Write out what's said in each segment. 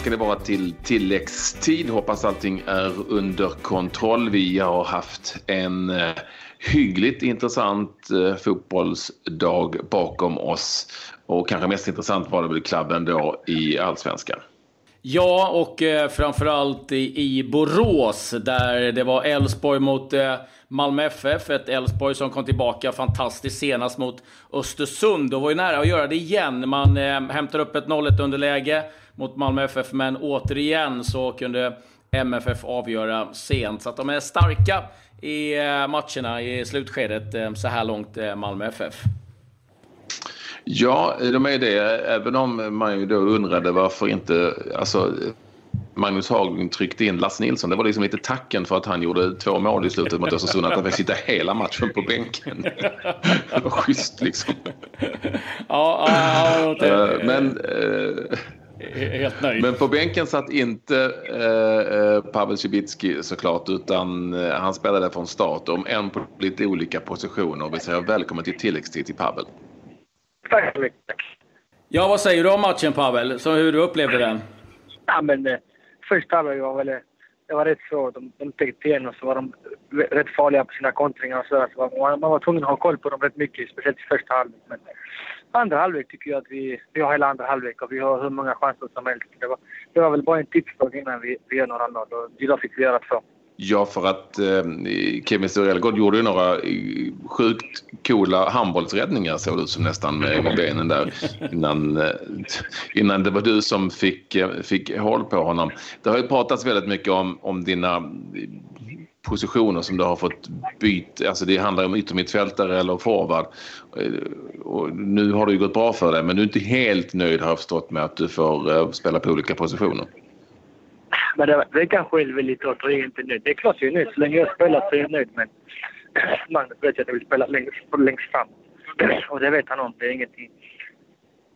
ska det vara till tilläggstid. Hoppas allting är under kontroll. Vi har haft en eh, hyggligt intressant eh, fotbollsdag bakom oss. Och kanske mest intressant var det väl klubben då i allsvenskan. Ja, och eh, framförallt i, i Borås där det var Elfsborg mot eh, Malmö FF. Ett Elfsborg som kom tillbaka fantastiskt senast mot Östersund och var ju nära att göra det igen. Man eh, hämtar upp ett 0-1 underläge mot Malmö FF, men återigen så kunde MFF avgöra sent. Så att de är starka i eh, matcherna i slutskedet eh, så här långt, eh, Malmö FF. Ja, de är det. Även om man ju då undrade varför inte... Alltså, Magnus Haglund tryckte in Lasse Nilsson. Det var liksom lite tacken för att han gjorde två mål i slutet mot Östersund. Att han fick sitta hela matchen på bänken. Det var schysst liksom. Ja, ja, ja Men... Helt nöjd. Men på bänken satt inte eh, Pavel Cibicki såklart utan eh, han spelade från start om en på lite olika positioner. Vi säger välkommen till tilläggstid till Pavel. Tack så mycket. Ja, vad säger du om matchen Pavel? Så hur du upplevde den? Ja, men eh, första halvlek var väl... Det var rätt svårt. De, de täckte igen och så var de rätt farliga på sina kontringar och så. så man, man var tvungen att ha koll på dem rätt mycket, speciellt i första halvlek. Men andra halvlek tycker jag att vi, vi har hela andra halvlek och vi har hur många chanser som helst. Det var, det var väl bara en tipsfråga innan vi, vi gör några mål och idag fick vi göra två. Ja, för att eh, Kevin Sturelgård gjorde ju några eh, sjukt coola handbollsräddningar såg det ut som nästan med, benen där innan, eh, innan det var du som fick, eh, fick håll på honom. Det har ju pratats väldigt mycket om, om dina positioner som du har fått byta. Alltså det handlar om yttermittfältare eller forward. Och nu har det ju gått bra för dig men du är inte helt nöjd har jag förstått med att du får spela på olika positioner. Men det, det kanske är lite åt jag är inte nöjd. Det är klart jag är nöjd. Så länge jag spelar så är jag nöjd. Men Magnus vet jag att jag vill spela längst, längst fram. Och det vet han om. Det är ingenting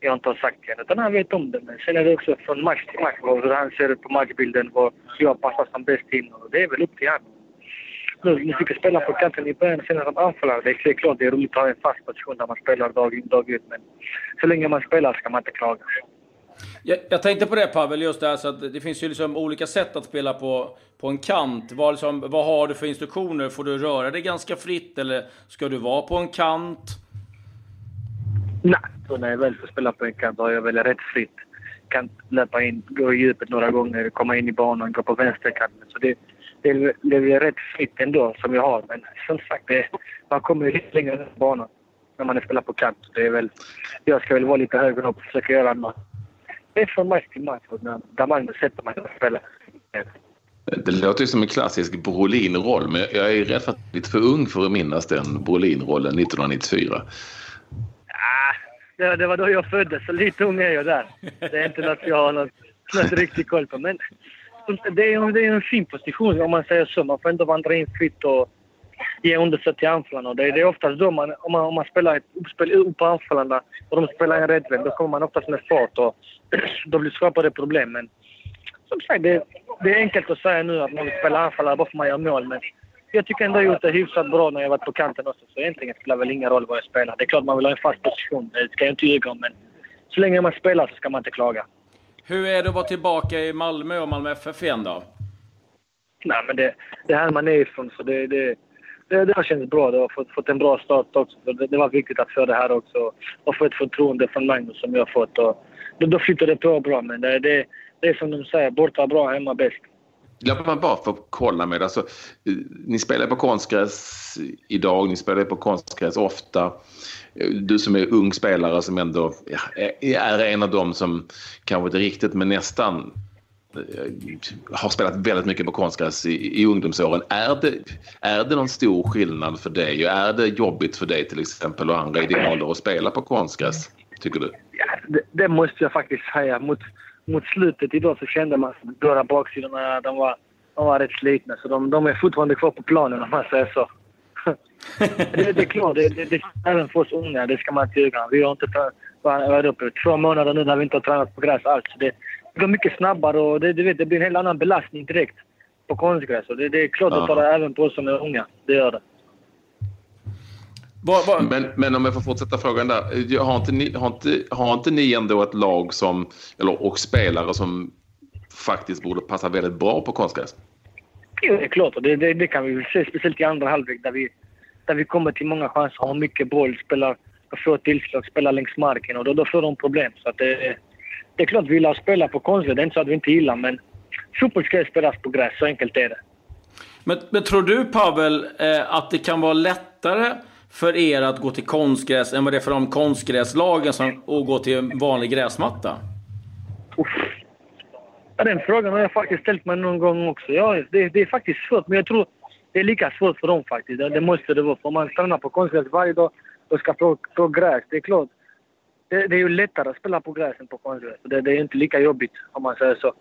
jag inte har sagt till honom. Utan han vet om det. Men sen är det också från match till match. Hur han ser på matchbilden. Var jag passar som bäst in. Och det är väl upp till honom nu, nu fick jag spela på kanten i början, sen som anfallare. Det är klart det är roligt att ha en fast position där man spelar dag in dag ut. Men så länge man spelar ska man inte klaga. Jag, jag tänkte på det Pavel, just det här, så att det finns ju liksom olika sätt att spela på, på en kant. Vad, liksom, vad har du för instruktioner? Får du röra dig ganska fritt eller ska du vara på en kant? Nej, så när jag väl får spela på en kant har jag väl rätt fritt. Kan löpa in, gå i djupet några gånger, komma in i banan, gå på vänsterkanten. Så det, det, det är rätt fritt ändå som jag har. Men som sagt, det, man kommer ju lite längre än banan när man spelar på kant. Det är väl, jag ska väl vara lite högre upp och försöka göra något. Det är från match till match där Magnus sätter mig att spela. Det låter ju som en klassisk Brolin-roll, men jag är rädd för att jag är lite för ung för att minnas den Brolin-rollen 1994. Ah, det, det var då jag föddes, så lite ung är jag där. Det är inte något jag har något, något riktigt koll på. Men det är, det är en fin position om man säger så. Man får ändå vandra in fritt och ge understöd till anfallarna. Det, det är oftast då man, om man, om man spelar ett uppspel upp på anfallarna och de spelar en räddvänd, då kommer man oftast med fart och då blir skapade problem. Men som sagt, det, det är enkelt att säga nu att man vill spela anfallare bara för att man gör mål. Men jag tycker ändå jag gjort det hyfsat bra när jag varit på kanten också. Så egentligen spelar det väl ingen roll vad jag spelar. Det är klart man vill ha en fast position, det ska jag inte ljuga om. Men så länge man spelar så ska man inte klaga. Hur är det att vara tillbaka i Malmö och Malmö FF igen då? Nej, men det, det här man är ifrån, så det, det, det, det har känts bra. Det har fått, fått en bra start också. Det, det var viktigt att få det här också och få ett förtroende från Magnus som jag har fått. Och, då, då flyter det på bra, men det, det, det är som de säger, borta bra, hemma bäst. Låt man bara få kolla med. Alltså, ni spelar på konstgräs idag, ni spelar på konstgräs ofta du som är ung spelare som ändå ja, är en av dem som kanske inte riktigt men nästan har spelat väldigt mycket på konstgräs i, i ungdomsåren. Är det, är det någon stor skillnad för dig? Är det jobbigt för dig till exempel och andra i din ålder att spela på konstgräs? Tycker du? Ja, det, det, måste jag faktiskt säga. Mot, mot slutet idag så kände man att båda baksidorna de var, de var rätt slitna. Så de, de är fortfarande kvar på planen om man säger så det, det är klart, det, det, det även för oss unga, det ska man inte ljuga Vi har inte varit uppe två månader nu när vi inte har tränat på gräs alls. Det, går mycket snabbare och det, vet, det blir en helt annan belastning direkt på konstgräs. det, det är klart att det tar även på oss som är unga. Det gör det. Var, var... Men, men om jag får fortsätta frågan där. Har inte, ni, har, inte, har inte ni ändå ett lag som, eller, och spelare som faktiskt borde passa väldigt bra på konstgräs. Jo, det är klart. Och det, det, det kan vi väl se, speciellt i andra halvlek där vi, där vi kommer till många chanser, har mycket boll, spelar, får tillslag, spelar längs marken och då, då får de problem. Så att det, det är klart vi vill spela på konstgräs. Det är inte så att vi inte gillar, men fotboll ska spelas på gräs. Så enkelt är det. Men, men tror du, Pavel, eh, att det kan vara lättare för er att gå till konstgräs än vad det är för de konstgräslagen som att gå till en vanlig gräsmatta? Uff. Ja, den frågan har jag faktiskt ställt mig någon gång också. Ja, det, det är faktiskt svårt, men jag tror det är lika svårt för dem faktiskt. Det, måste det vara. För om man tränar på konstgräs varje dag och ska på, på gräs, det är klart. Det, det är ju lättare att spela på gräs än på konstgräs. Det, det är inte lika jobbigt om man säger så.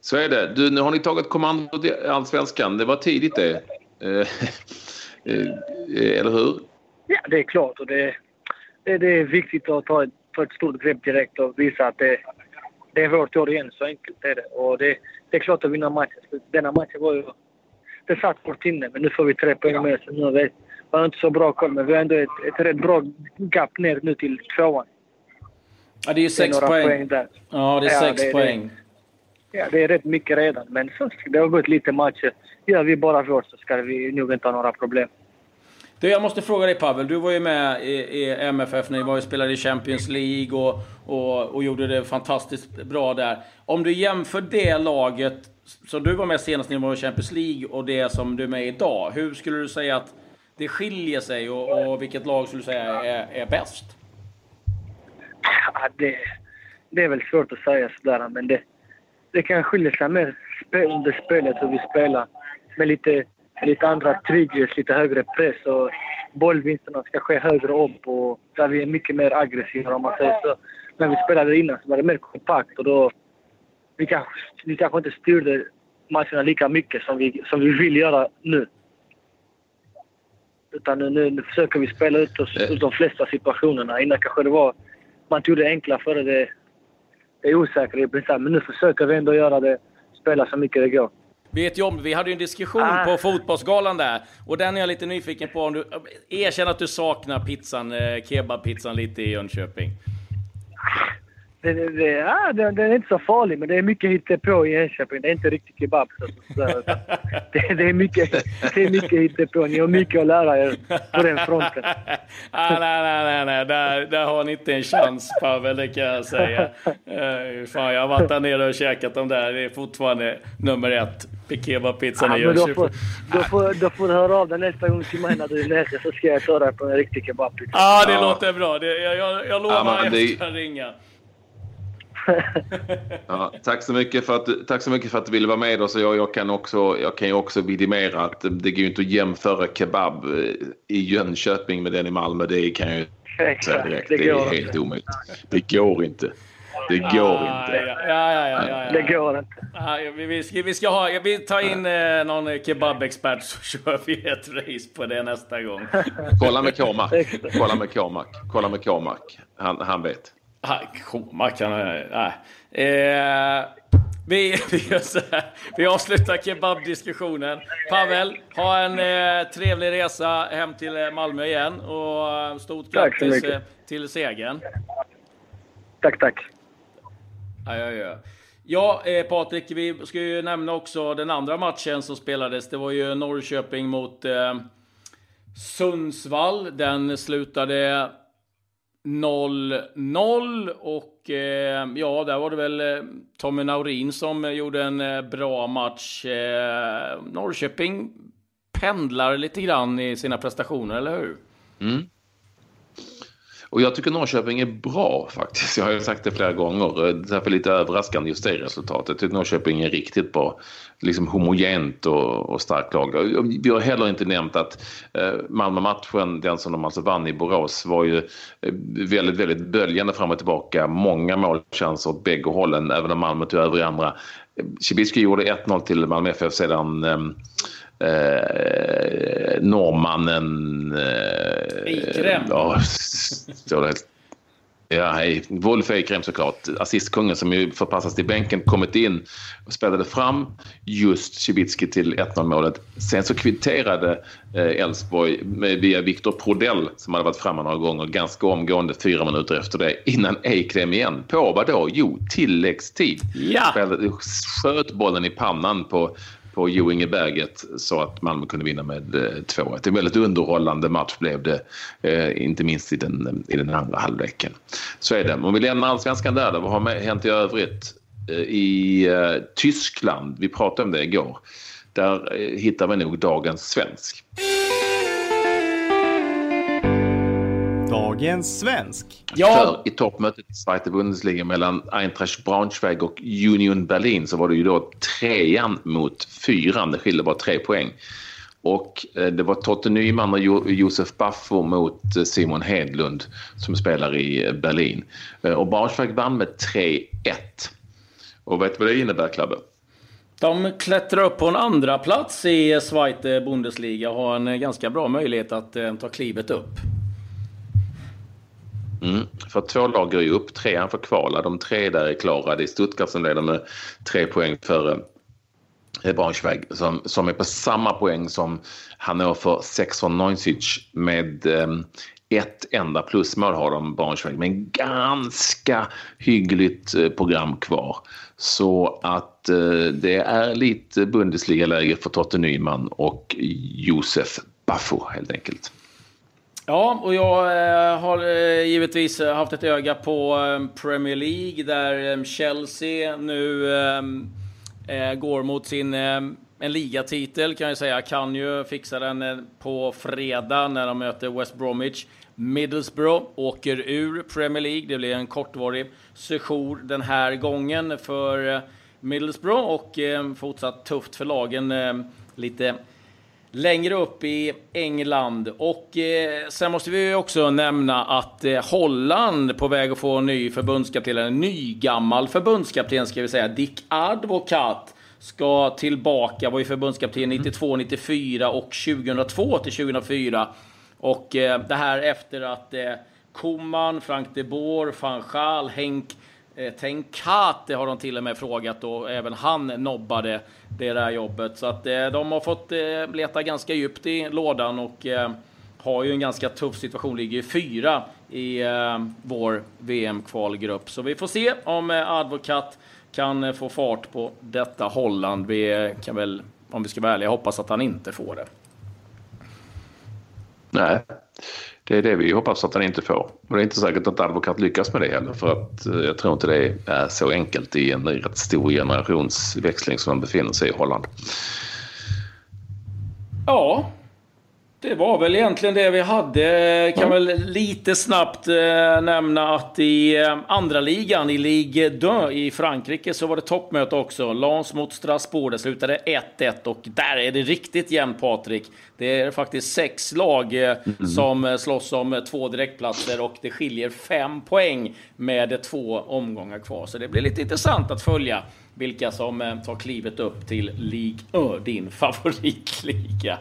Så är det. Du, nu har ni tagit kommandot i Allsvenskan. Det var tidigt det. Eh, eh, eller hur? Ja, det är klart. Och det, det, det är viktigt att ta ett, ta ett stort grepp direkt och visa att det, det är vårt år igen. Så enkelt är det. Och det, det är klart att vinna matchen. Denna matchen var ju... Det satt hårt inne, men nu får vi tre poäng med. Nu vet, har inte så bra koll, men vi har ändå ett, ett rätt bra gap ner nu till tvåan. Ja, det är ju sex det är poäng. poäng där. Ja, det är Ja, sex det är poäng. Ja, det är rätt mycket redan. Men sagt, det har gått lite matcher. Gör vi bara vårt så ska vi nog inte ha några problem. Du, jag måste fråga dig Pavel, du var ju med i, i MFF när ni var och spelade i Champions League och, och, och gjorde det fantastiskt bra där. Om du jämför det laget som du var med senast när ni var i Champions League och det som du är med idag. Hur skulle du säga att det skiljer sig och, och vilket lag skulle du säga är, är bäst? Ja, det, det är väl svårt att säga sådär, men det, det kan skilja sig mer spel, under spelet hur vi spelar. Med lite, lite andra triggers, lite högre press och bollvinsterna ska ske högre upp och där vi är mycket mer aggressiva om man säger så. När vi spelade innan så var det mer kompakt och då... Vi kanske, vi kanske inte styrde matcherna lika mycket som vi, som vi vill göra nu. Utan nu, nu, nu försöker vi spela ut oss ur de flesta situationerna. Innan kanske det var... Man tog det enkla före det, det osäkra i princip. Men nu försöker vi ändå göra det, spela så mycket det går. Vet om, vi hade ju en diskussion Ah. på fotbollsgalan där och den är jag lite nyfiken på om du erkänner att du saknar pizzan, eh, kebabpizzan lite i Jönköping. Det, ja, den, den är inte så farlig, men det är mycket hittepå i Enköping. Det är inte riktigt kebab. Så, så, det, det, är mycket, det är mycket hittepå. Ni har mycket att lära er på den fronten. ah, nej, nej, nej, nej. Där, där har ni inte en chans Pavel, det kan jag säga. Uh, fan, jag har varit där nere och käkat dem där. Det är fortfarande nummer ett. Kebabpizzan i Ja, men då, Jönköping. får, då, får, då får du höra av dig nästa gång till mig när du är nere så ska jag ta dig på en riktig kebabpizza. Ja, ah, det Ja. låter bra. Det, jag, jag, jag lovar att det- jag ska ringa. Ja, tack, så mycket för att, du- tack så mycket för att du ville vara med oss. Jag, jag, kan också, jag kan ju också vidimera att det går ju inte att jämföra kebab eh, i Jönköping med den i Malmö. Det kan jag ju säga direkt. det Det är helt inte. omöjligt. Det går inte. Det går Ah, inte. Ja, ja, ja. ja, ja, Det går inte. Ah, ja, vi, vi, ska, vi ska ha, vi tar in eh, någon kebabexpert så kör vi ett race på det nästa gång. Kolla med K-Mac. Kolla med K-Mac. Kolla med K-Mac. Han, han vet. Ah, Koma kan nej. Eh, vi, vi, gör så här. vi avslutar kebabdiskussionen. Pavel, ha en eh, trevlig resa hem till eh, Malmö igen och eh, stort grattis eh, till segern. Tack, tack. Ja, ja. Ja, eh, Patrik, vi ska ju nämna också den andra matchen som spelades. Det var ju Norrköping mot eh, Sundsvall. Den slutade 0-0 och eh, ja, där var det väl eh, Tommy Naurin som gjorde en eh, bra match. Eh, Norrköping pendlar lite grann i sina prestationer, eller hur? Mm. Och jag tycker Norrköping är bra faktiskt. Jag har ju sagt det flera gånger. Eh, därför lite överraskande just det resultatet. Jag tycker Norrköping är riktigt bra. Liksom homogent och, och starkt lag. Vi har heller inte nämnt att eh, Malmö-matchen, den som de alltså vann i Borås, var ju eh, väldigt, väldigt böljande fram och tillbaka. Många målchanser åt bägge hållen, även om Malmö tog över i andra. Eh, Kibiski Cibicki gjorde 1-0 till Malmö FF sedan eh, eh, norrmannen... Eh, Ikrem. Ja. Ja, hej. Wolf Eikrem såklart. Assistkungen som ju förpassas till bänken, kommit in och spelade fram just Cibicki till 1-0 målet. Sen så kvitterade eh, Elfsborg via Viktor Prodell som hade varit framme några gånger ganska omgående fyra minuter efter det innan Eikrem igen. På vad då? Jo, tilläggstid. Ja! Spelade, sköt bollen i pannan på på Jo så att Malmö kunde vinna med eh, 2-1. En väldigt underhållande match blev det, eh, inte minst i den, i den andra halvleken. Så är det. Om vi lämnar allsvenskan där, då, vad har hänt i övrigt? Eh, I Tyskland, vi pratade om det igår, där hittar vi nog dagens svensk. Dagens svensk. Ja. För i toppmötet i Zweite Bundesliga mellan Eintracht Braunschweig och Union Berlin så var det ju då trean mot fyran. Det skilde bara tre poäng. Och eh, det var Totte Nyman och Josef Baffo mot eh, Simon Hedlund som spelar i eh, Berlin. Och Braunschweig vann med 3-1. Och vet du vad det innebär, Klabbe? De klättrar upp på en andra plats i Zweite Bundesliga och har en ganska bra möjlighet att ta klivet upp. Mm. För två lag går ju upp, trean får kvala. De tre där är klara. Det är Stuttgart som leder med tre poäng före Braunschweig som, som är på samma poäng som Hannover 690 med eh, ett enda plusmål har de Braunschweig, men ganska hyggligt eh, program kvar. Så att eh, det är lite Bundesliga-läge för Totte Nyman och Josef Baffo helt enkelt. Ja, och jag eh, har eh, givetvis eh, haft ett öga på Premier League där Chelsea nu går mot sin en ligatitel kan jag säga. Kan ju fixa den på fredag när de möter West Bromwich. Middlesbrough åker ur Premier League. Det blir en kortvarig sejour den här gången för Middlesbrough och fortsatt tufft för lagen. Lite längre upp i England. Och eh, sen måste vi också nämna att eh, Holland på väg att få en ny förbundskapten, en ny gammal förbundskapten ska vi säga, Dick Advocat ska tillbaka, var ju förbundskapten 92, 94 och 2002 till 2004. Och eh, det här efter att eh, Koman, Frank de Boer, van Gaal, Henk Eh, Tenkate har de till och med frågat och även han nobbade det där jobbet. Så att eh, de har fått eh, leta ganska djupt i lådan och har ju en ganska tuff situation. Ligger ju fyra i vår VM-kvalgrupp. Så vi får se om Advokat kan få fart på detta Holland. Vi kan väl, om vi ska vara ärliga, hoppas att han inte får det. Nej, det är det vi hoppas att han inte får. Och det är inte säkert att advokat lyckas med det heller för att eh, jag tror inte det är så enkelt i en rätt stor generationsväxling som man befinner sig i Holland. Ja, det var väl egentligen det vi hade. Kan väl lite snabbt eh, nämna att i eh, andra ligan, i Ligue 2 i Frankrike, så var det toppmöte också. Lens mot Strasbourg. Det slutade 1-1 och där är det riktigt jämnt, Patrik. Det är faktiskt sex lag eh, mm. som eh, slåss om två direktplatser och det skiljer fem poäng med två omgångar kvar. Så det blir lite intressant att följa vilka som eh, tar klivet upp till Ligue 1, din favoritliga.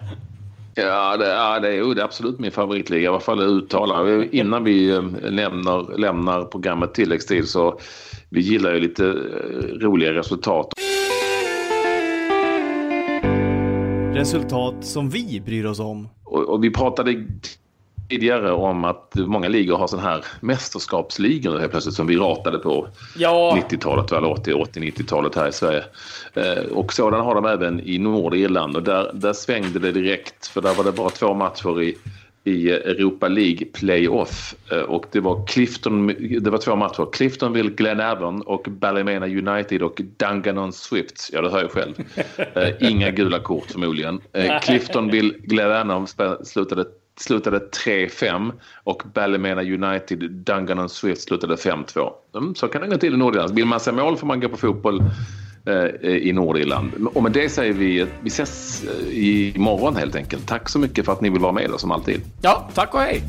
Ja, det, ja, det är absolut min favoritliga, i alla fall uttala. Innan vi eh, lämnar, lämnar programmet tilläggstid så vi gillar ju lite eh, roliga resultat. Resultat som vi bryr oss om. Och, och vi pratade tidigare om att många ligor har sådana här mästerskapsligor helt plötsligt som vi ratade på ja. 90-talet eller 80-90-talet här i Sverige. Eh, och sådana har de även i Nordirland och där, där svängde det direkt för där var det bara två matcher i i Europa League Playoff eh, och det var Clifton, det var två matcher. Cliftonville Glenavon och Ballymena United och Danganon Swifts. Ja, det hör jag själv. Eh, inga gula kort förmodligen. Cliftonville Glenavon slutade slutade 3-5 och Ballymena United, Dungan Swift slutade 5-2. Mm, så kan det gå till i Nordirland. Vill man se mål får man gå på fotboll eh, Eh, i Nordirland. Och med det säger vi vi ses eh, imorgon helt enkelt. Tack så mycket för att ni vill vara med oss som alltid. Ja, tack och hej!